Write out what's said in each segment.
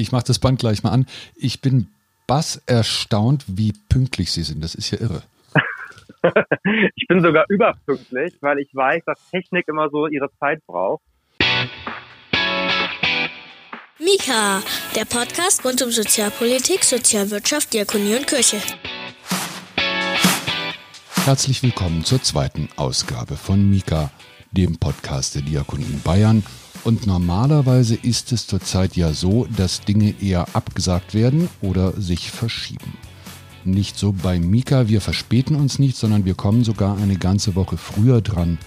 Ich mache das Band gleich mal an. Ich bin bass erstaunt, wie pünktlich Sie sind. Das ist ja irre. ich bin sogar überpünktlich, weil ich weiß, dass Technik immer so ihre Zeit braucht. Mika, der Podcast rund um Sozialpolitik, Sozialwirtschaft, Diakonie und Kirche. Herzlich willkommen zur zweiten Ausgabe von Mika, dem Podcast der Diakonie in Bayern und normalerweise ist es zurzeit ja so, dass Dinge eher abgesagt werden oder sich verschieben. Nicht so bei Mika, wir verspäten uns nicht, sondern wir kommen sogar eine ganze Woche früher dran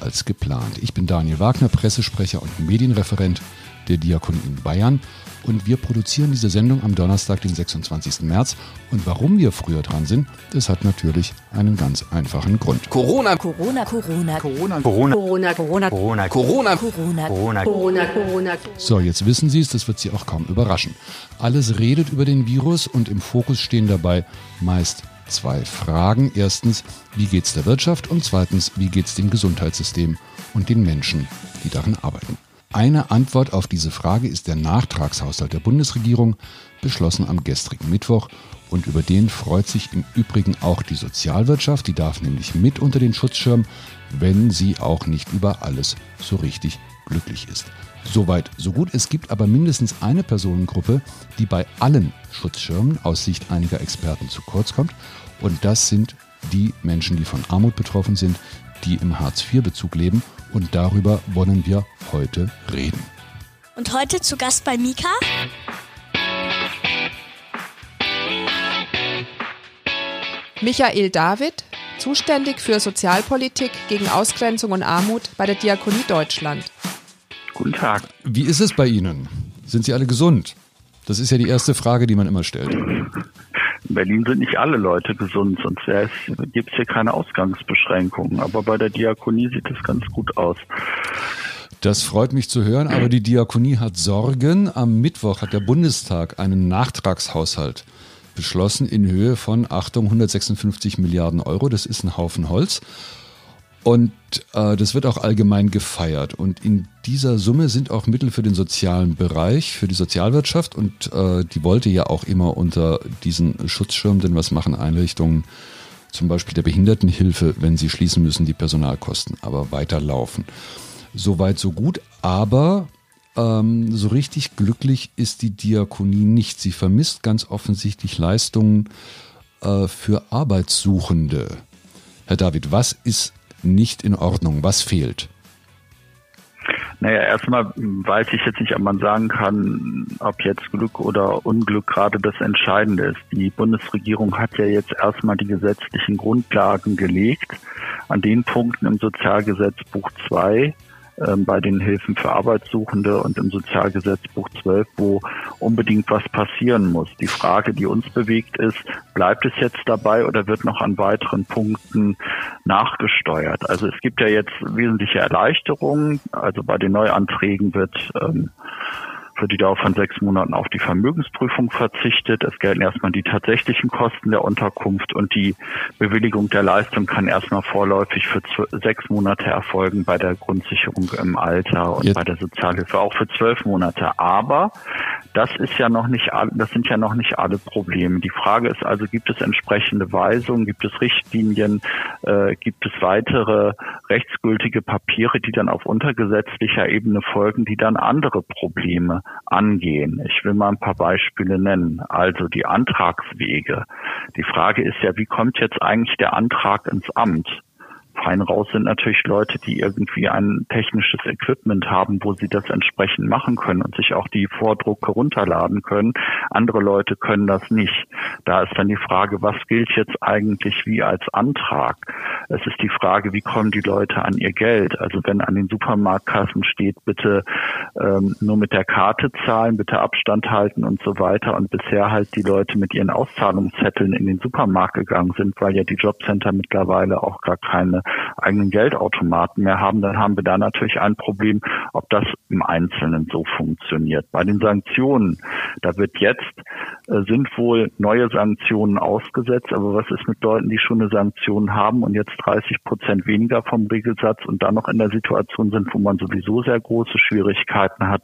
als geplant. Ich bin Daniel Wagner, Pressesprecher und Medienreferent der Diakonie in Bayern und wir produzieren diese Sendung am Donnerstag, den 26. März. Und warum wir früher dran sind, das hat natürlich einen ganz einfachen Grund. Corona, Corona, Corona, Corona, Corona, Corona, Corona, Corona, Corona, Corona, Corona, Corona, Corona. So, jetzt wissen Sie es, das wird Sie auch kaum überraschen. Alles redet über den Virus und im Fokus stehen dabei meist zwei Fragen. Erstens, wie geht es der Wirtschaft? Und zweitens, wie geht es dem Gesundheitssystem und den Menschen, die darin arbeiten? Eine Antwort auf diese Frage ist der Nachtragshaushalt der Bundesregierung, beschlossen am gestrigen Mittwoch. Und über den freut sich im Übrigen auch die Sozialwirtschaft. Die darf nämlich mit unter den Schutzschirm, wenn sie auch nicht über alles so richtig glücklich ist. Soweit, so gut. Es gibt aber mindestens eine Personengruppe, die bei allen Schutzschirmen aus Sicht einiger Experten zu kurz kommt. Und das sind die Menschen, die von Armut betroffen sind, die im Hartz-IV-Bezug leben und darüber wollen wir heute reden. Und heute zu Gast bei Mika? Michael David, zuständig für Sozialpolitik gegen Ausgrenzung und Armut bei der Diakonie Deutschland. Guten Tag. Wie ist es bei Ihnen? Sind Sie alle gesund? Das ist ja die erste Frage, die man immer stellt. In Berlin sind nicht alle Leute gesund, sonst gibt es hier keine Ausgangsbeschränkungen. Aber bei der Diakonie sieht es ganz gut aus. Das freut mich zu hören, aber die Diakonie hat Sorgen. Am Mittwoch hat der Bundestag einen Nachtragshaushalt beschlossen in Höhe von, Achtung, 156 Milliarden Euro. Das ist ein Haufen Holz. Und äh, das wird auch allgemein gefeiert. Und in dieser Summe sind auch Mittel für den sozialen Bereich, für die Sozialwirtschaft. Und äh, die wollte ja auch immer unter diesen Schutzschirm, denn was machen Einrichtungen, zum Beispiel der Behindertenhilfe, wenn sie schließen müssen, die Personalkosten aber weiterlaufen. Soweit, so gut. Aber ähm, so richtig glücklich ist die Diakonie nicht. Sie vermisst ganz offensichtlich Leistungen äh, für Arbeitssuchende. Herr David, was ist nicht in Ordnung? Was fehlt? Naja, erstmal weiß ich jetzt nicht, ob man sagen kann, ob jetzt Glück oder Unglück gerade das Entscheidende ist. Die Bundesregierung hat ja jetzt erstmal die gesetzlichen Grundlagen gelegt. An den Punkten im Sozialgesetzbuch 2 ähm, bei den Hilfen für Arbeitssuchende und im Sozialgesetzbuch 12, wo unbedingt was passieren muss. Die Frage, die uns bewegt, ist, bleibt es jetzt dabei oder wird noch an weiteren Punkten nachgesteuert? Also es gibt ja jetzt wesentliche Erleichterungen. Also bei den Neuanträgen wird ähm, für die Dauer von sechs Monaten auf die Vermögensprüfung verzichtet. Es gelten erstmal die tatsächlichen Kosten der Unterkunft und die Bewilligung der Leistung kann erstmal vorläufig für sechs Monate erfolgen bei der Grundsicherung im Alter und Jetzt. bei der Sozialhilfe auch für zwölf Monate. Aber das ist ja noch nicht, das sind ja noch nicht alle Probleme. Die Frage ist also, gibt es entsprechende Weisungen, gibt es Richtlinien, äh, gibt es weitere rechtsgültige Papiere, die dann auf untergesetzlicher Ebene folgen, die dann andere Probleme angehen. Ich will mal ein paar Beispiele nennen. Also die Antragswege. Die Frage ist ja, wie kommt jetzt eigentlich der Antrag ins Amt? Fein raus sind natürlich Leute, die irgendwie ein technisches Equipment haben, wo sie das entsprechend machen können und sich auch die Vordrucke runterladen können. Andere Leute können das nicht. Da ist dann die Frage, was gilt jetzt eigentlich wie als Antrag? Es ist die Frage, wie kommen die Leute an ihr Geld? Also wenn an den Supermarktkassen steht, bitte ähm, nur mit der Karte zahlen, bitte Abstand halten und so weiter und bisher halt die Leute mit ihren Auszahlungszetteln in den Supermarkt gegangen sind, weil ja die Jobcenter mittlerweile auch gar keine eigenen Geldautomaten mehr haben, dann haben wir da natürlich ein Problem, ob das im Einzelnen so funktioniert. Bei den Sanktionen, da wird jetzt, äh, sind wohl neue Sanktionen ausgesetzt, aber was ist mit Leuten, die schon eine Sanktion haben und jetzt 30 Prozent weniger vom Regelsatz und dann noch in der Situation sind, wo man sowieso sehr große Schwierigkeiten hat,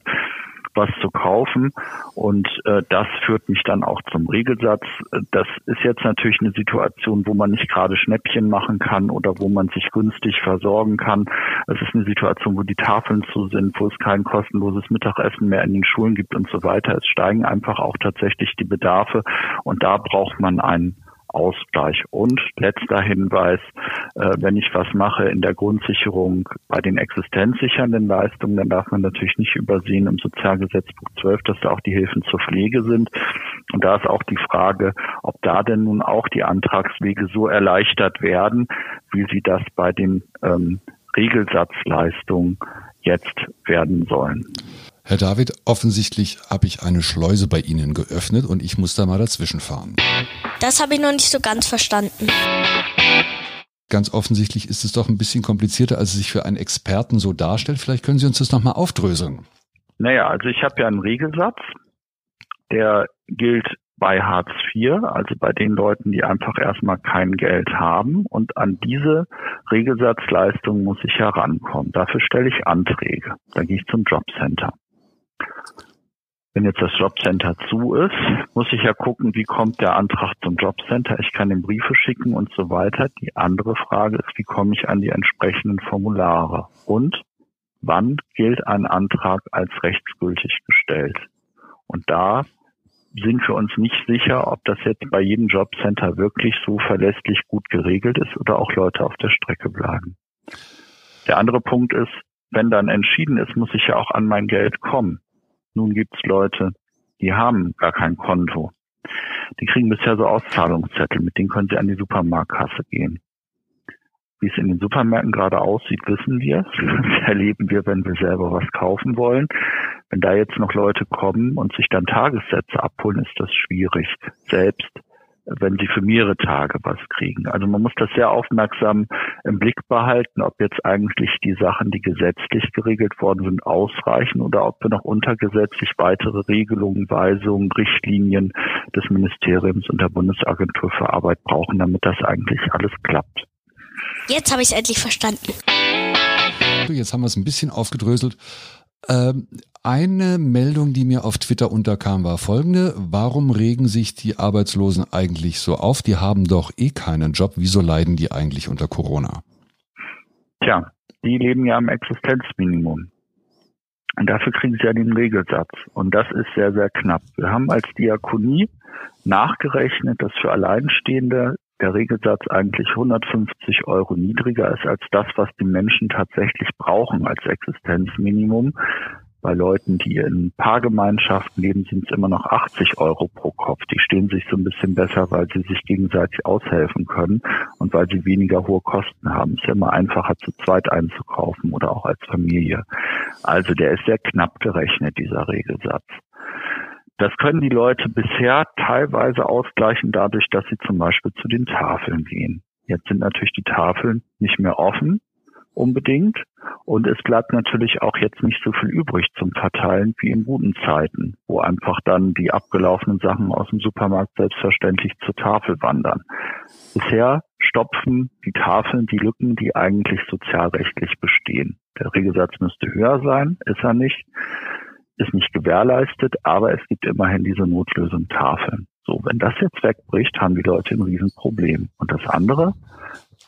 was zu kaufen. Und äh, das führt mich dann auch zum Regelsatz. Das ist jetzt natürlich eine Situation, wo man nicht gerade Schnäppchen machen kann oder wo man sich günstig versorgen kann. Es ist eine Situation, wo die Tafeln zu sind, wo es kein kostenloses Mittagessen mehr in den Schulen gibt und so weiter. Es steigen einfach auch tatsächlich die Bedarfe und da braucht man einen Ausgleich. Und letzter Hinweis, äh, wenn ich was mache in der Grundsicherung bei den existenzsichernden Leistungen, dann darf man natürlich nicht übersehen im Sozialgesetzbuch 12, dass da auch die Hilfen zur Pflege sind. Und da ist auch die Frage, ob da denn nun auch die Antragswege so erleichtert werden, wie sie das bei den ähm, Regelsatzleistungen jetzt werden sollen. Herr David, offensichtlich habe ich eine Schleuse bei Ihnen geöffnet und ich muss da mal dazwischen fahren. Das habe ich noch nicht so ganz verstanden. Ganz offensichtlich ist es doch ein bisschen komplizierter, als es sich für einen Experten so darstellt. Vielleicht können Sie uns das nochmal aufdröseln. Naja, also ich habe ja einen Regelsatz, der gilt bei Hartz IV, also bei den Leuten, die einfach erstmal kein Geld haben. Und an diese Regelsatzleistung muss ich herankommen. Dafür stelle ich Anträge. Da gehe ich zum Jobcenter. Wenn jetzt das Jobcenter zu ist, muss ich ja gucken, wie kommt der Antrag zum Jobcenter. Ich kann den Briefe schicken und so weiter. Die andere Frage ist, wie komme ich an die entsprechenden Formulare? Und wann gilt ein Antrag als rechtsgültig gestellt? Und da sind wir uns nicht sicher, ob das jetzt bei jedem Jobcenter wirklich so verlässlich gut geregelt ist oder auch Leute auf der Strecke bleiben. Der andere Punkt ist, wenn dann entschieden ist, muss ich ja auch an mein Geld kommen. Nun gibt es Leute, die haben gar kein Konto. Die kriegen bisher so Auszahlungszettel, mit denen können sie an die Supermarktkasse gehen. Wie es in den Supermärkten gerade aussieht, wissen wir. Das erleben wir, wenn wir selber was kaufen wollen. Wenn da jetzt noch Leute kommen und sich dann Tagessätze abholen, ist das schwierig. Selbst wenn sie für mehrere Tage was kriegen. Also man muss das sehr aufmerksam im Blick behalten, ob jetzt eigentlich die Sachen, die gesetzlich geregelt worden sind, ausreichen oder ob wir noch untergesetzlich weitere Regelungen, Weisungen, Richtlinien des Ministeriums und der Bundesagentur für Arbeit brauchen, damit das eigentlich alles klappt. Jetzt habe ich es endlich verstanden. Jetzt haben wir es ein bisschen aufgedröselt. Ähm, eine Meldung, die mir auf Twitter unterkam, war folgende. Warum regen sich die Arbeitslosen eigentlich so auf? Die haben doch eh keinen Job. Wieso leiden die eigentlich unter Corona? Tja, die leben ja am Existenzminimum. Und dafür kriegen sie ja den Regelsatz. Und das ist sehr, sehr knapp. Wir haben als Diakonie nachgerechnet, dass für Alleinstehende der Regelsatz eigentlich 150 Euro niedriger ist als das, was die Menschen tatsächlich brauchen als Existenzminimum. Bei Leuten, die in Paargemeinschaften leben, sind es immer noch 80 Euro pro Kopf. Die stehen sich so ein bisschen besser, weil sie sich gegenseitig aushelfen können und weil sie weniger hohe Kosten haben. Es ist ja immer einfacher, zu zweit einzukaufen oder auch als Familie. Also der ist sehr knapp gerechnet, dieser Regelsatz. Das können die Leute bisher teilweise ausgleichen dadurch, dass sie zum Beispiel zu den Tafeln gehen. Jetzt sind natürlich die Tafeln nicht mehr offen unbedingt und es bleibt natürlich auch jetzt nicht so viel übrig zum Verteilen wie in guten Zeiten, wo einfach dann die abgelaufenen Sachen aus dem Supermarkt selbstverständlich zur Tafel wandern. Bisher stopfen die Tafeln die Lücken, die eigentlich sozialrechtlich bestehen. Der Regelsatz müsste höher sein, ist er nicht ist nicht gewährleistet, aber es gibt immerhin diese Notlösung Tafeln. So, wenn das jetzt wegbricht, haben die Leute ein Riesenproblem. Und das andere,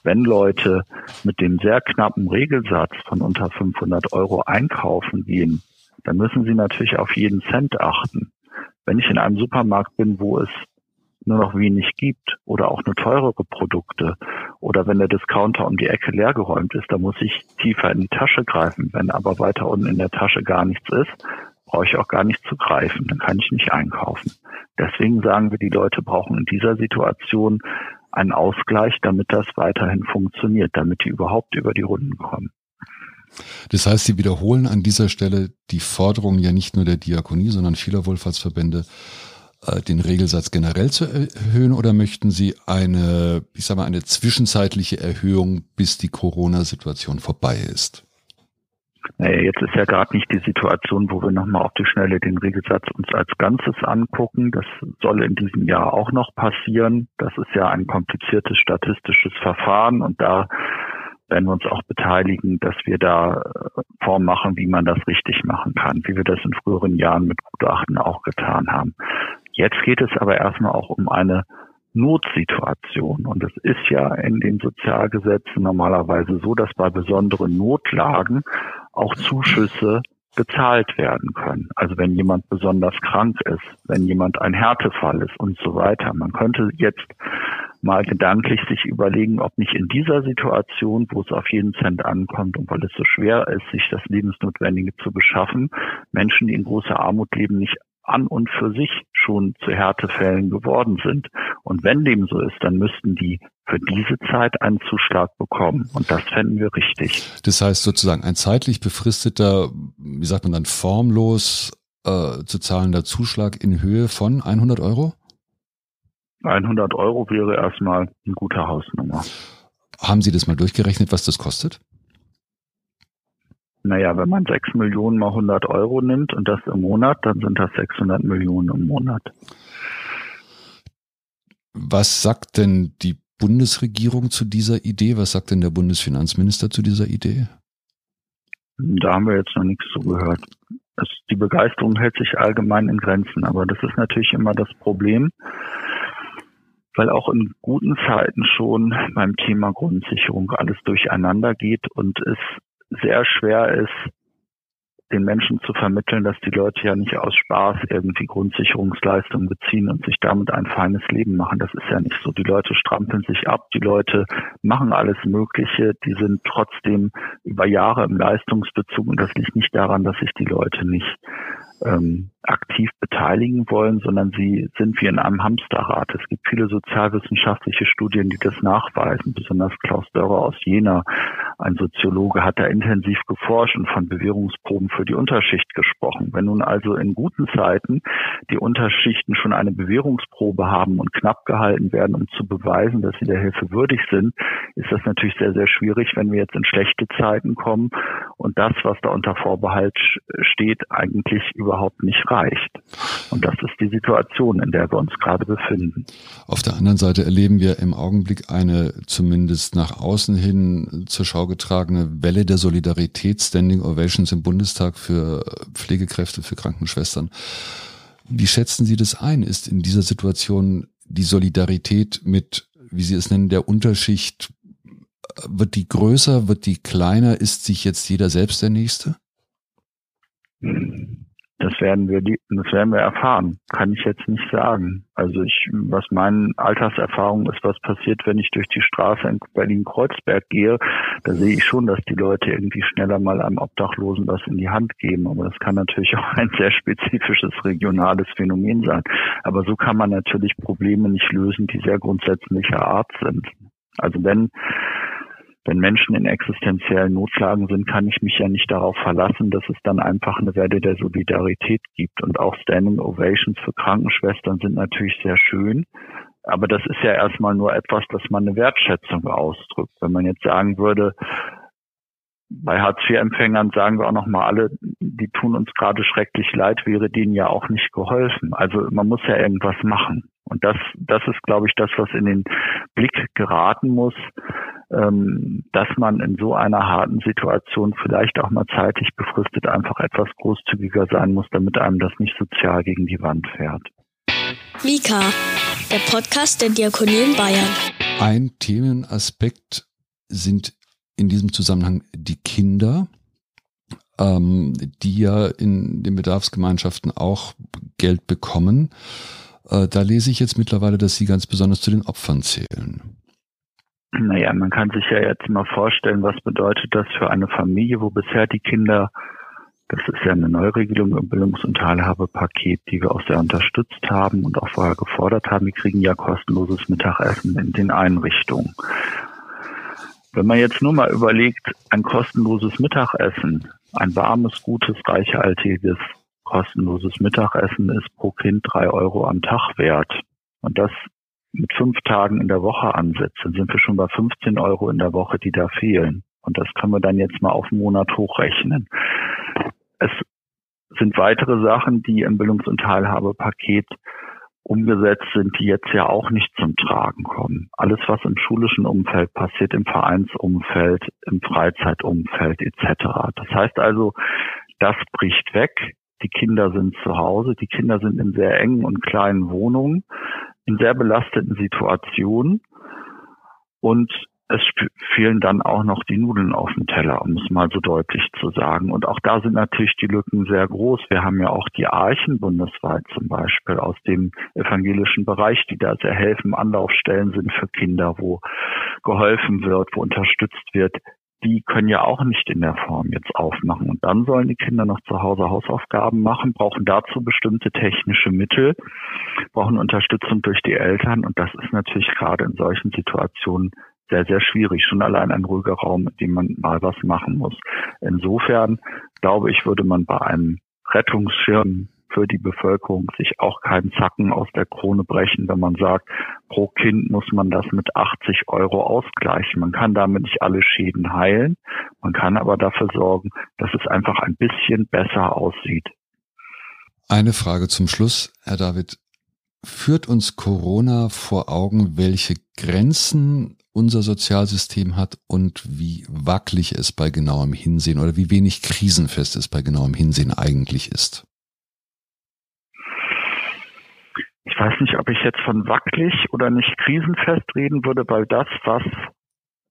wenn Leute mit dem sehr knappen Regelsatz von unter 500 Euro einkaufen gehen, dann müssen sie natürlich auf jeden Cent achten. Wenn ich in einem Supermarkt bin, wo es nur noch wenig gibt oder auch nur teurere Produkte oder wenn der Discounter um die Ecke leergeräumt ist, dann muss ich tiefer in die Tasche greifen. Wenn aber weiter unten in der Tasche gar nichts ist, brauche ich auch gar nicht zu greifen, dann kann ich nicht einkaufen. Deswegen sagen wir, die Leute brauchen in dieser Situation einen Ausgleich, damit das weiterhin funktioniert, damit die überhaupt über die Runden kommen. Das heißt, Sie wiederholen an dieser Stelle die Forderung ja nicht nur der Diakonie, sondern vieler Wohlfahrtsverbände, äh, den Regelsatz generell zu erhöhen oder möchten Sie eine, ich sag mal, eine zwischenzeitliche Erhöhung, bis die Corona-Situation vorbei ist? Naja, jetzt ist ja gerade nicht die Situation, wo wir nochmal auf die Schnelle den Regelsatz uns als Ganzes angucken. Das soll in diesem Jahr auch noch passieren. Das ist ja ein kompliziertes statistisches Verfahren und da werden wir uns auch beteiligen, dass wir da vormachen, wie man das richtig machen kann, wie wir das in früheren Jahren mit Gutachten auch getan haben. Jetzt geht es aber erstmal auch um eine Notsituation. Und es ist ja in den Sozialgesetzen normalerweise so, dass bei besonderen Notlagen auch Zuschüsse gezahlt werden können. Also wenn jemand besonders krank ist, wenn jemand ein Härtefall ist und so weiter. Man könnte jetzt mal gedanklich sich überlegen, ob nicht in dieser Situation, wo es auf jeden Cent ankommt und weil es so schwer ist, sich das Lebensnotwendige zu beschaffen, Menschen, die in großer Armut leben, nicht an und für sich schon zu Härtefällen geworden sind. Und wenn dem so ist, dann müssten die für diese Zeit einen Zuschlag bekommen. Und das fänden wir richtig. Das heißt sozusagen ein zeitlich befristeter, wie sagt man dann, formlos äh, zu zahlender Zuschlag in Höhe von 100 Euro? 100 Euro wäre erstmal eine gute Hausnummer. Haben Sie das mal durchgerechnet, was das kostet? Naja, wenn man 6 Millionen mal 100 Euro nimmt und das im Monat, dann sind das 600 Millionen im Monat. Was sagt denn die Bundesregierung zu dieser Idee? Was sagt denn der Bundesfinanzminister zu dieser Idee? Da haben wir jetzt noch nichts zugehört. Es, die Begeisterung hält sich allgemein in Grenzen, aber das ist natürlich immer das Problem, weil auch in guten Zeiten schon beim Thema Grundsicherung alles durcheinander geht und es sehr schwer ist, den Menschen zu vermitteln, dass die Leute ja nicht aus Spaß irgendwie Grundsicherungsleistungen beziehen und sich damit ein feines Leben machen. Das ist ja nicht so. Die Leute strampeln sich ab, die Leute machen alles Mögliche, die sind trotzdem über Jahre im Leistungsbezug und das liegt nicht daran, dass sich die Leute nicht ähm, aktiv beteiligen wollen, sondern sie sind wie in einem Hamsterrad. Es gibt viele sozialwissenschaftliche Studien, die das nachweisen. Besonders Klaus Dörrer aus Jena, ein Soziologe, hat da intensiv geforscht und von Bewährungsproben für die Unterschicht gesprochen. Wenn nun also in guten Zeiten die Unterschichten schon eine Bewährungsprobe haben und knapp gehalten werden, um zu beweisen, dass sie der Hilfe würdig sind, ist das natürlich sehr, sehr schwierig, wenn wir jetzt in schlechte Zeiten kommen und das, was da unter Vorbehalt steht, eigentlich überhaupt nicht reicht. Und das ist die Situation, in der wir uns gerade befinden. Auf der anderen Seite erleben wir im Augenblick eine zumindest nach außen hin zur Schau getragene Welle der Solidarität, Standing Ovations im Bundestag für Pflegekräfte, für Krankenschwestern. Wie schätzen Sie das ein? Ist in dieser Situation die Solidarität mit, wie Sie es nennen, der Unterschicht, wird die größer, wird die kleiner? Ist sich jetzt jeder selbst der Nächste? Das werden wir, das werden wir erfahren. Kann ich jetzt nicht sagen. Also ich, was meine Alltagserfahrung ist, was passiert, wenn ich durch die Straße in Berlin-Kreuzberg gehe, da sehe ich schon, dass die Leute irgendwie schneller mal einem Obdachlosen was in die Hand geben. Aber das kann natürlich auch ein sehr spezifisches regionales Phänomen sein. Aber so kann man natürlich Probleme nicht lösen, die sehr grundsätzlicher Art sind. Also wenn wenn Menschen in existenziellen Notlagen sind, kann ich mich ja nicht darauf verlassen, dass es dann einfach eine Welle der Solidarität gibt. Und auch Standing Ovations für Krankenschwestern sind natürlich sehr schön. Aber das ist ja erstmal nur etwas, dass man eine Wertschätzung ausdrückt. Wenn man jetzt sagen würde, bei Hartz-IV-Empfängern sagen wir auch nochmal alle, die tun uns gerade schrecklich leid, wäre denen ja auch nicht geholfen. Also man muss ja irgendwas machen. Und das, das ist, glaube ich, das, was in den Blick geraten muss, ähm, dass man in so einer harten Situation vielleicht auch mal zeitlich befristet einfach etwas großzügiger sein muss, damit einem das nicht sozial gegen die Wand fährt. Mika, der Podcast der Diakonie in Bayern. Ein Themenaspekt sind in diesem Zusammenhang die Kinder, ähm, die ja in den Bedarfsgemeinschaften auch Geld bekommen. Äh, da lese ich jetzt mittlerweile, dass sie ganz besonders zu den Opfern zählen. Naja, man kann sich ja jetzt mal vorstellen, was bedeutet das für eine Familie, wo bisher die Kinder, das ist ja eine Neuregelung im Bildungs- und Teilhabepaket, die wir auch sehr unterstützt haben und auch vorher gefordert haben, die kriegen ja kostenloses Mittagessen in den Einrichtungen. Wenn man jetzt nur mal überlegt, ein kostenloses Mittagessen, ein warmes, gutes, reichhaltiges, kostenloses Mittagessen ist pro Kind drei Euro am Tag wert. Und das mit fünf Tagen in der Woche ansetzt, dann sind wir schon bei 15 Euro in der Woche, die da fehlen. Und das können wir dann jetzt mal auf einen Monat hochrechnen. Es sind weitere Sachen, die im Bildungs- und Teilhabepaket umgesetzt sind, die jetzt ja auch nicht zum Tragen kommen. Alles, was im schulischen Umfeld passiert, im Vereinsumfeld, im Freizeitumfeld etc. Das heißt also, das bricht weg. Die Kinder sind zu Hause, die Kinder sind in sehr engen und kleinen Wohnungen, in sehr belasteten Situationen und es fehlen dann auch noch die Nudeln auf dem Teller, um es mal so deutlich zu sagen. Und auch da sind natürlich die Lücken sehr groß. Wir haben ja auch die Archen bundesweit zum Beispiel aus dem evangelischen Bereich, die da sehr helfen, Anlaufstellen sind für Kinder, wo geholfen wird, wo unterstützt wird. Die können ja auch nicht in der Form jetzt aufmachen. Und dann sollen die Kinder noch zu Hause Hausaufgaben machen, brauchen dazu bestimmte technische Mittel, brauchen Unterstützung durch die Eltern. Und das ist natürlich gerade in solchen Situationen sehr, sehr schwierig. Schon allein ein ruhiger Raum, mit dem man mal was machen muss. Insofern glaube ich, würde man bei einem Rettungsschirm für die Bevölkerung sich auch keinen Zacken aus der Krone brechen, wenn man sagt, pro Kind muss man das mit 80 Euro ausgleichen. Man kann damit nicht alle Schäden heilen. Man kann aber dafür sorgen, dass es einfach ein bisschen besser aussieht. Eine Frage zum Schluss, Herr David. Führt uns Corona vor Augen, welche Grenzen unser Sozialsystem hat und wie wackelig es bei genauem Hinsehen oder wie wenig krisenfest es bei genauem Hinsehen eigentlich ist? Ich weiß nicht, ob ich jetzt von wackelig oder nicht krisenfest reden würde, weil das, was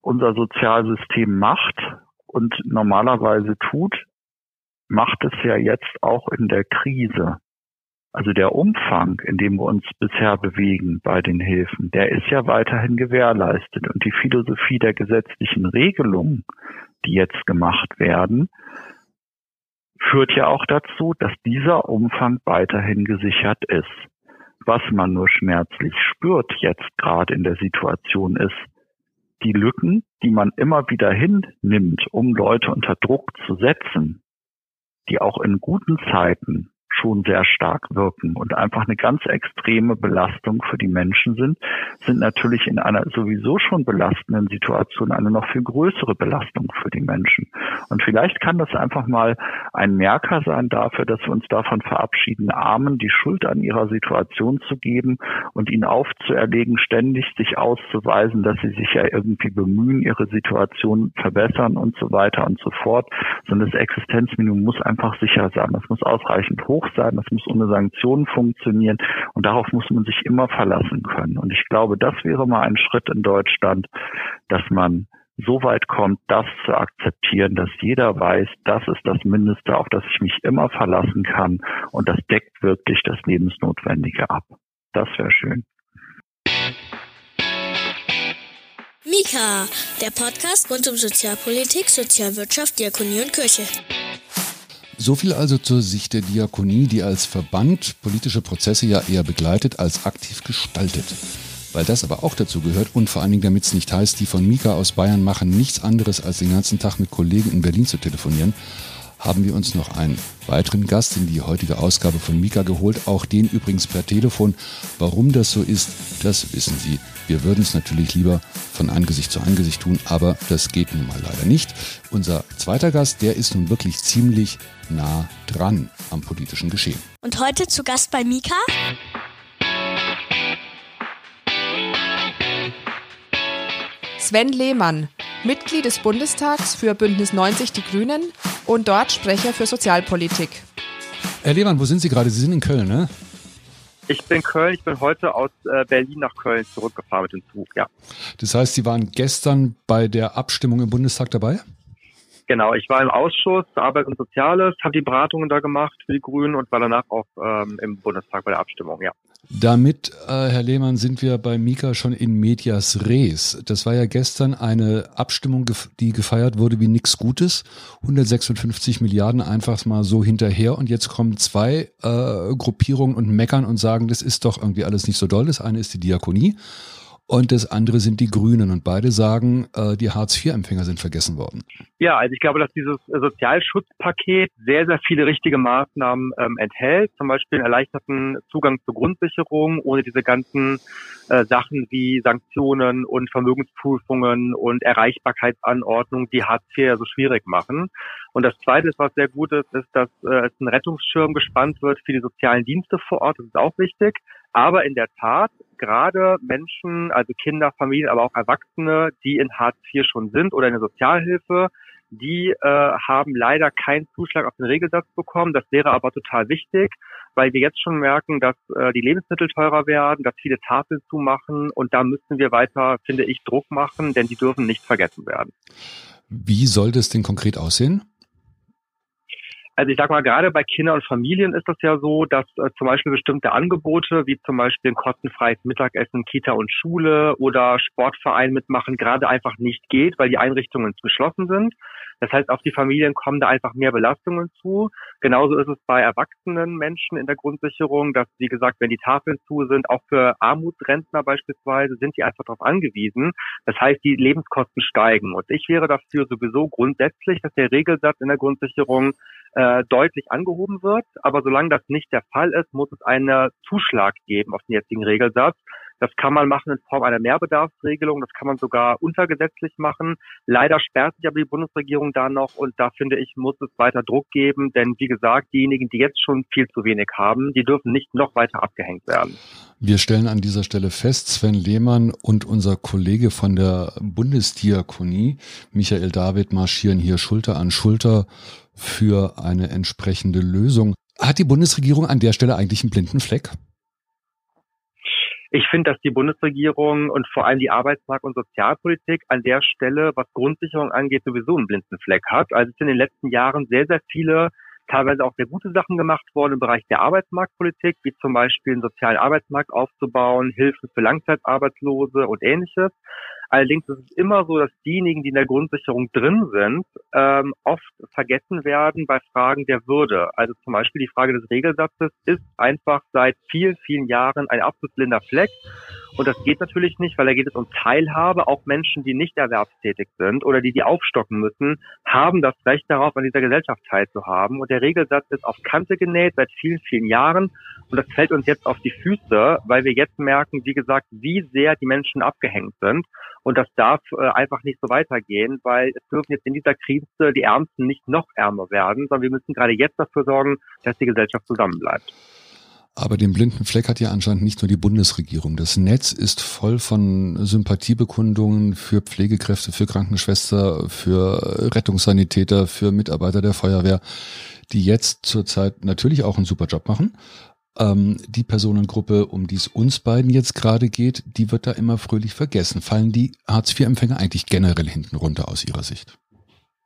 unser Sozialsystem macht und normalerweise tut, macht es ja jetzt auch in der Krise. Also der Umfang, in dem wir uns bisher bewegen bei den Hilfen, der ist ja weiterhin gewährleistet. Und die Philosophie der gesetzlichen Regelungen, die jetzt gemacht werden, führt ja auch dazu, dass dieser Umfang weiterhin gesichert ist. Was man nur schmerzlich spürt jetzt gerade in der Situation ist, die Lücken, die man immer wieder hinnimmt, um Leute unter Druck zu setzen, die auch in guten Zeiten schon sehr stark wirken und einfach eine ganz extreme Belastung für die Menschen sind, sind natürlich in einer sowieso schon belastenden Situation eine noch viel größere Belastung für die Menschen. Und vielleicht kann das einfach mal ein Merker sein dafür, dass wir uns davon verabschieden, Armen die Schuld an ihrer Situation zu geben und ihnen aufzuerlegen, ständig sich auszuweisen, dass sie sich ja irgendwie bemühen, ihre Situation verbessern und so weiter und so fort, sondern das Existenzminimum muss einfach sicher sein. Das muss ausreichend hoch sein, das muss ohne Sanktionen funktionieren und darauf muss man sich immer verlassen können. Und ich glaube, das wäre mal ein Schritt in Deutschland, dass man so weit kommt, das zu akzeptieren, dass jeder weiß, das ist das Mindeste, auf das ich mich immer verlassen kann und das deckt wirklich das Lebensnotwendige ab. Das wäre schön. Mika, der Podcast rund um Sozialpolitik, Sozialwirtschaft, Diakonie und Kirche. So viel also zur Sicht der Diakonie, die als Verband politische Prozesse ja eher begleitet als aktiv gestaltet. Weil das aber auch dazu gehört und vor allen Dingen damit es nicht heißt, die von Mika aus Bayern machen nichts anderes als den ganzen Tag mit Kollegen in Berlin zu telefonieren, haben wir uns noch einen weiteren Gast in die heutige Ausgabe von Mika geholt, auch den übrigens per Telefon. Warum das so ist, das wissen Sie. Wir würden es natürlich lieber von Angesicht zu Angesicht tun, aber das geht nun mal leider nicht. Unser zweiter Gast, der ist nun wirklich ziemlich nah dran am politischen Geschehen. Und heute zu Gast bei Mika? Sven Lehmann, Mitglied des Bundestags für Bündnis 90 Die Grünen und dort Sprecher für Sozialpolitik. Herr Lehmann, wo sind Sie gerade? Sie sind in Köln, ne? Ich bin Köln, ich bin heute aus äh, Berlin nach Köln zurückgefahren mit dem Zug, ja. Das heißt, Sie waren gestern bei der Abstimmung im Bundestag dabei? Genau, ich war im Ausschuss Arbeit und Soziales, habe die Beratungen da gemacht für die Grünen und war danach auch ähm, im Bundestag bei der Abstimmung, ja. Damit, äh, Herr Lehmann, sind wir bei Mika schon in medias res. Das war ja gestern eine Abstimmung, die gefeiert wurde wie nichts Gutes. 156 Milliarden einfach mal so hinterher und jetzt kommen zwei äh, Gruppierungen und meckern und sagen, das ist doch irgendwie alles nicht so doll. Das eine ist die Diakonie und das andere sind die Grünen. Und beide sagen, äh, die Hartz-IV-Empfänger sind vergessen worden. Ja, also ich glaube, dass dieses Sozialschutzpaket sehr, sehr viele richtige Maßnahmen ähm, enthält. Zum Beispiel einen erleichterten Zugang zur Grundsicherung, ohne diese ganzen äh, Sachen wie Sanktionen und Vermögensprüfungen und Erreichbarkeitsanordnungen, die Hartz IV so schwierig machen. Und das Zweite, was sehr gut ist, ist, dass äh, es ein Rettungsschirm gespannt wird für die sozialen Dienste vor Ort. Das ist auch wichtig. Aber in der Tat, gerade Menschen, also Kinder, Familien, aber auch Erwachsene, die in Hartz IV schon sind oder in der Sozialhilfe, die äh, haben leider keinen Zuschlag auf den Regelsatz bekommen. Das wäre aber total wichtig, weil wir jetzt schon merken, dass äh, die Lebensmittel teurer werden, dass viele Tafeln zumachen und da müssen wir weiter, finde ich, Druck machen, denn die dürfen nicht vergessen werden. Wie soll das denn konkret aussehen? Also ich sag mal, gerade bei Kindern und Familien ist das ja so, dass äh, zum Beispiel bestimmte Angebote, wie zum Beispiel ein kostenfreies Mittagessen, Kita und Schule oder Sportverein mitmachen, gerade einfach nicht geht, weil die Einrichtungen geschlossen sind. Das heißt, auf die Familien kommen da einfach mehr Belastungen zu. Genauso ist es bei erwachsenen Menschen in der Grundsicherung, dass, wie gesagt, wenn die Tafeln zu sind, auch für Armutsrentner beispielsweise, sind die einfach darauf angewiesen. Das heißt, die Lebenskosten steigen. Und ich wäre dafür sowieso grundsätzlich, dass der Regelsatz in der Grundsicherung äh, deutlich angehoben wird. Aber solange das nicht der Fall ist, muss es einen Zuschlag geben auf den jetzigen Regelsatz. Das kann man machen in Form einer Mehrbedarfsregelung, das kann man sogar untergesetzlich machen. Leider sperrt sich aber die Bundesregierung da noch und da finde ich, muss es weiter Druck geben, denn wie gesagt, diejenigen, die jetzt schon viel zu wenig haben, die dürfen nicht noch weiter abgehängt werden. Wir stellen an dieser Stelle fest, Sven Lehmann und unser Kollege von der Bundesdiakonie, Michael David, marschieren hier Schulter an Schulter für eine entsprechende Lösung. Hat die Bundesregierung an der Stelle eigentlich einen blinden Fleck? Ich finde, dass die Bundesregierung und vor allem die Arbeitsmarkt- und Sozialpolitik an der Stelle, was Grundsicherung angeht, sowieso einen blinden Fleck hat. Also es sind in den letzten Jahren sehr, sehr viele teilweise auch sehr gute Sachen gemacht worden im Bereich der Arbeitsmarktpolitik, wie zum Beispiel einen sozialen Arbeitsmarkt aufzubauen, Hilfen für Langzeitarbeitslose und ähnliches. Allerdings ist es immer so, dass diejenigen, die in der Grundsicherung drin sind, ähm, oft vergessen werden bei Fragen der Würde. Also zum Beispiel die Frage des Regelsatzes ist einfach seit vielen, vielen Jahren ein absolut blinder Fleck. Und das geht natürlich nicht, weil da geht es um Teilhabe. Auch Menschen, die nicht erwerbstätig sind oder die die aufstocken müssen, haben das Recht darauf, an dieser Gesellschaft teilzuhaben. Und der Regelsatz ist auf Kante genäht seit vielen, vielen Jahren. Und das fällt uns jetzt auf die Füße, weil wir jetzt merken, wie gesagt, wie sehr die Menschen abgehängt sind. Und das darf äh, einfach nicht so weitergehen, weil es dürfen jetzt in dieser Krise die Ärmsten nicht noch ärmer werden, sondern wir müssen gerade jetzt dafür sorgen, dass die Gesellschaft zusammenbleibt. Aber den blinden Fleck hat ja anscheinend nicht nur die Bundesregierung. Das Netz ist voll von Sympathiebekundungen für Pflegekräfte, für Krankenschwester, für Rettungssanitäter, für Mitarbeiter der Feuerwehr, die jetzt zurzeit natürlich auch einen super Job machen, ähm, die Personengruppe, um die es uns beiden jetzt gerade geht, die wird da immer fröhlich vergessen. Fallen die Hartz-IV-Empfänger eigentlich generell hinten runter aus Ihrer Sicht?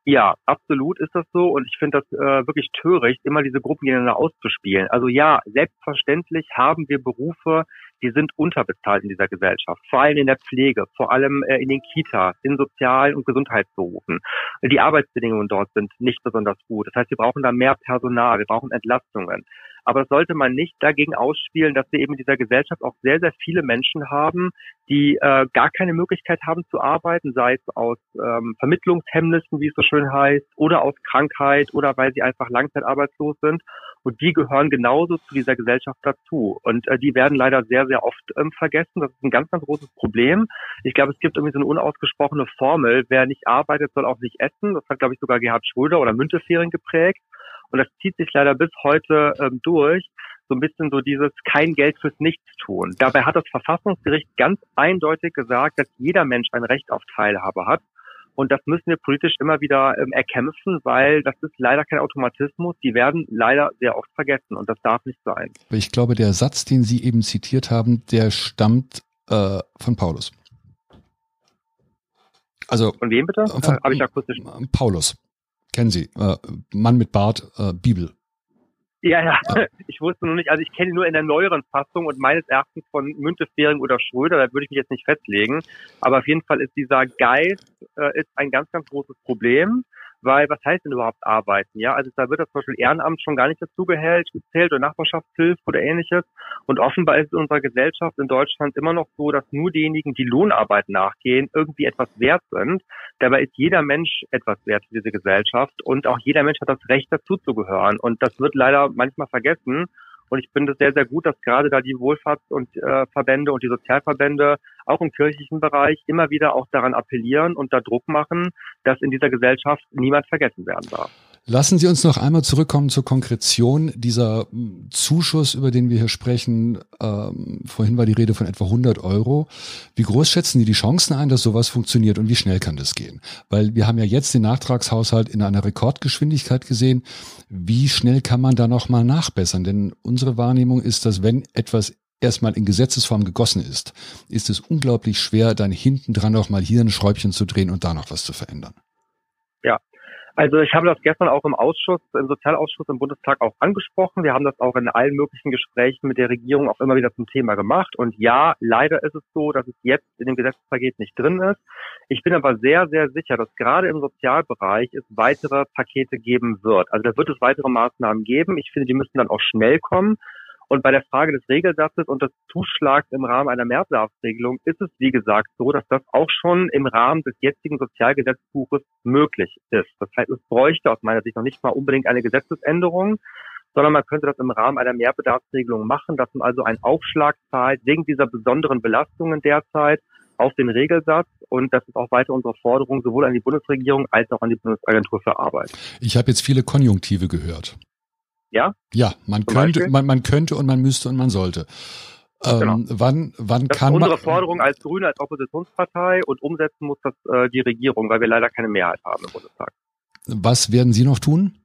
Ja, absolut ist das so und ich finde das äh, wirklich töricht, immer diese Gruppen gegeneinander auszuspielen. Also ja, selbstverständlich haben wir Berufe, die sind unterbezahlt in dieser Gesellschaft, vor allem in der Pflege, vor allem äh, in den Kitas, in Sozial- und Gesundheitsberufen. Die Arbeitsbedingungen dort sind nicht besonders gut. Das heißt, wir brauchen da mehr Personal, wir brauchen Entlastungen. Aber das sollte man nicht dagegen ausspielen, dass wir eben in dieser Gesellschaft auch sehr, sehr viele Menschen haben, die äh, gar keine Möglichkeit haben zu arbeiten, sei es aus ähm, Vermittlungshemmnissen, wie es so schön heißt, oder aus Krankheit oder weil sie einfach langzeitarbeitslos sind. Und die gehören genauso zu dieser Gesellschaft dazu. Und äh, die werden leider sehr, sehr oft ähm, vergessen. Das ist ein ganz, ganz großes Problem. Ich glaube, es gibt irgendwie so eine unausgesprochene Formel, wer nicht arbeitet, soll auch nicht essen. Das hat, glaube ich, sogar Gerhard Schröder oder Müntefering geprägt. Und das zieht sich leider bis heute ähm, durch. So ein bisschen so dieses kein Geld fürs Nichtstun. Dabei hat das Verfassungsgericht ganz eindeutig gesagt, dass jeder Mensch ein Recht auf Teilhabe hat. Und das müssen wir politisch immer wieder ähm, erkämpfen, weil das ist leider kein Automatismus. Die werden leider sehr oft vergessen und das darf nicht sein. Ich glaube, der Satz, den Sie eben zitiert haben, der stammt äh, von Paulus. Also von wem bitte? Von, äh, Habe ich akustisch? Paulus. Kennen Sie. Äh, Mann mit Bart, äh, Bibel. Ja, ja, ich wusste nur nicht, also ich kenne ihn nur in der neueren Fassung und meines Erachtens von Müntefering oder Schröder, da würde ich mich jetzt nicht festlegen. Aber auf jeden Fall ist dieser Geist äh, ist ein ganz, ganz großes Problem weil was heißt denn überhaupt arbeiten? Ja, also da wird das zum Beispiel Ehrenamt schon gar nicht dazu gezählt oder Nachbarschaftshilfe oder ähnliches. Und offenbar ist in unserer Gesellschaft in Deutschland immer noch so, dass nur diejenigen, die Lohnarbeit nachgehen, irgendwie etwas wert sind. Dabei ist jeder Mensch etwas wert für diese Gesellschaft und auch jeder Mensch hat das Recht dazu zu gehören. Und das wird leider manchmal vergessen. Und ich finde es sehr, sehr gut, dass gerade da die Wohlfahrts- und äh, Verbände und die Sozialverbände auch im kirchlichen Bereich immer wieder auch daran appellieren und da Druck machen, dass in dieser Gesellschaft niemand vergessen werden darf. Lassen Sie uns noch einmal zurückkommen zur Konkretion dieser hm, Zuschuss, über den wir hier sprechen. Ähm, vorhin war die Rede von etwa 100 Euro. Wie groß schätzen Sie die Chancen ein, dass sowas funktioniert und wie schnell kann das gehen? Weil wir haben ja jetzt den Nachtragshaushalt in einer Rekordgeschwindigkeit gesehen. Wie schnell kann man da noch mal nachbessern? Denn unsere Wahrnehmung ist, dass wenn etwas erstmal in Gesetzesform gegossen ist, ist es unglaublich schwer, dann hinten dran noch mal hier ein Schräubchen zu drehen und da noch was zu verändern. Ja, also ich habe das gestern auch im Ausschuss, im Sozialausschuss im Bundestag auch angesprochen. Wir haben das auch in allen möglichen Gesprächen mit der Regierung auch immer wieder zum Thema gemacht. Und ja, leider ist es so, dass es jetzt in dem Gesetzespaket nicht drin ist. Ich bin aber sehr, sehr sicher, dass gerade im Sozialbereich es weitere Pakete geben wird. Also da wird es weitere Maßnahmen geben. Ich finde, die müssen dann auch schnell kommen. Und bei der Frage des Regelsatzes und des Zuschlags im Rahmen einer Mehrbedarfsregelung ist es, wie gesagt, so, dass das auch schon im Rahmen des jetzigen Sozialgesetzbuches möglich ist. Das heißt, es bräuchte aus meiner Sicht noch nicht mal unbedingt eine Gesetzesänderung, sondern man könnte das im Rahmen einer Mehrbedarfsregelung machen, dass man also einen Aufschlag zahlt wegen dieser besonderen Belastungen derzeit auf den Regelsatz und das ist auch weiter unsere Forderung sowohl an die Bundesregierung als auch an die Bundesagentur für Arbeit. Ich habe jetzt viele Konjunktive gehört. Ja? Ja, man könnte, man, man könnte und man müsste und man sollte. Ähm, genau. Wann, wann das kann ist unsere Forderung als Grüne, als Oppositionspartei und umsetzen muss das äh, die Regierung, weil wir leider keine Mehrheit haben im Bundestag. Was werden Sie noch tun?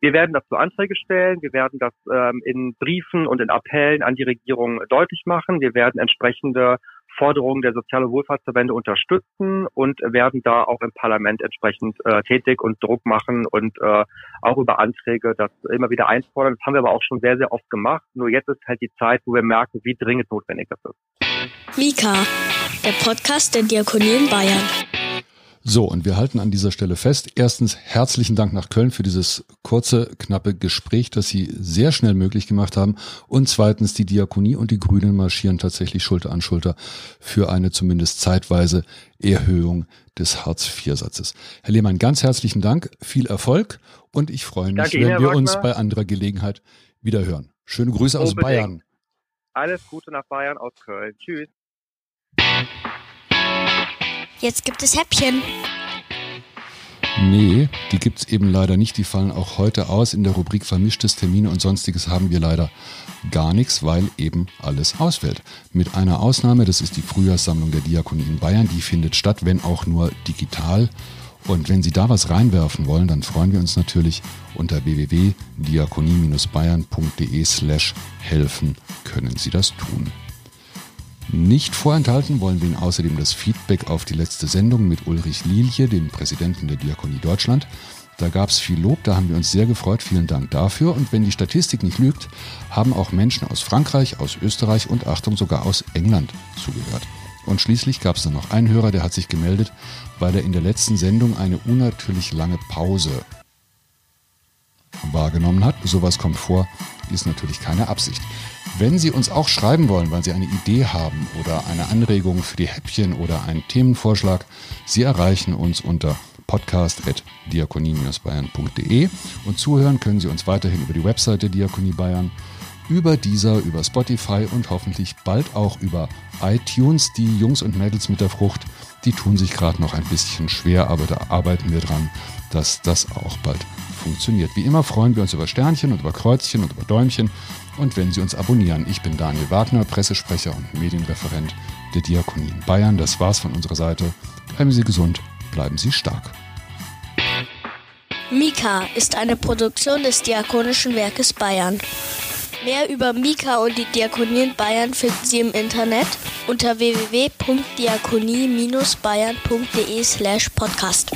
Wir werden dazu Anträge stellen. Wir werden das ähm, in Briefen und in Appellen an die Regierung deutlich machen. Wir werden entsprechende Forderungen der Sozial- Wohlfahrtsverbände unterstützen und werden da auch im Parlament entsprechend äh, tätig und Druck machen und äh, auch über Anträge das immer wieder einfordern. Das haben wir aber auch schon sehr, sehr oft gemacht. Nur jetzt ist halt die Zeit, wo wir merken, wie dringend notwendig das ist. Mika, der Podcast der Diakonie in Bayern. So, und wir halten an dieser Stelle fest. Erstens herzlichen Dank nach Köln für dieses kurze, knappe Gespräch, das Sie sehr schnell möglich gemacht haben. Und zweitens, die Diakonie und die Grünen marschieren tatsächlich Schulter an Schulter für eine zumindest zeitweise Erhöhung des Hartz-IV-Satzes. Herr Lehmann, ganz herzlichen Dank, viel Erfolg und ich freue mich, Danke, wenn wir Wagner. uns bei anderer Gelegenheit wieder hören. Schöne Grüße aus Bayern. Alles Gute nach Bayern aus Köln. Tschüss. Jetzt gibt es Häppchen. Nee, die gibt's eben leider nicht. Die fallen auch heute aus. In der Rubrik Vermischtes Termine und Sonstiges haben wir leider gar nichts, weil eben alles ausfällt. Mit einer Ausnahme, das ist die Frühjahrssammlung der Diakonie in Bayern. Die findet statt, wenn auch nur digital. Und wenn Sie da was reinwerfen wollen, dann freuen wir uns natürlich unter www.diakonie-bayern.de slash helfen können Sie das tun. Nicht vorenthalten wollen wir Ihnen außerdem das Feedback auf die letzte Sendung mit Ulrich Lielche, dem Präsidenten der Diakonie Deutschland. Da gab es viel Lob, da haben wir uns sehr gefreut. Vielen Dank dafür. Und wenn die Statistik nicht lügt, haben auch Menschen aus Frankreich, aus Österreich und Achtung sogar aus England zugehört. Und schließlich gab es dann noch einen Hörer, der hat sich gemeldet, weil er in der letzten Sendung eine unnatürlich lange Pause wahrgenommen hat. Sowas kommt vor, ist natürlich keine Absicht. Wenn Sie uns auch schreiben wollen, weil Sie eine Idee haben oder eine Anregung für die Häppchen oder einen Themenvorschlag, Sie erreichen uns unter podcast.diakonie-bayern.de und zuhören können Sie uns weiterhin über die Webseite Diakonie Bayern, über dieser, über Spotify und hoffentlich bald auch über iTunes. Die Jungs und Mädels mit der Frucht, die tun sich gerade noch ein bisschen schwer, aber da arbeiten wir dran, dass das auch bald funktioniert. Wie immer freuen wir uns über Sternchen und über Kreuzchen und über Däumchen und wenn Sie uns abonnieren. Ich bin Daniel Wagner, Pressesprecher und Medienreferent der Diakonie in Bayern. Das war's von unserer Seite. Bleiben Sie gesund, bleiben Sie stark. Mika ist eine Produktion des Diakonischen Werkes Bayern. Mehr über Mika und die Diakonie in Bayern finden Sie im Internet unter www.diakonie-bayern.de slash podcast.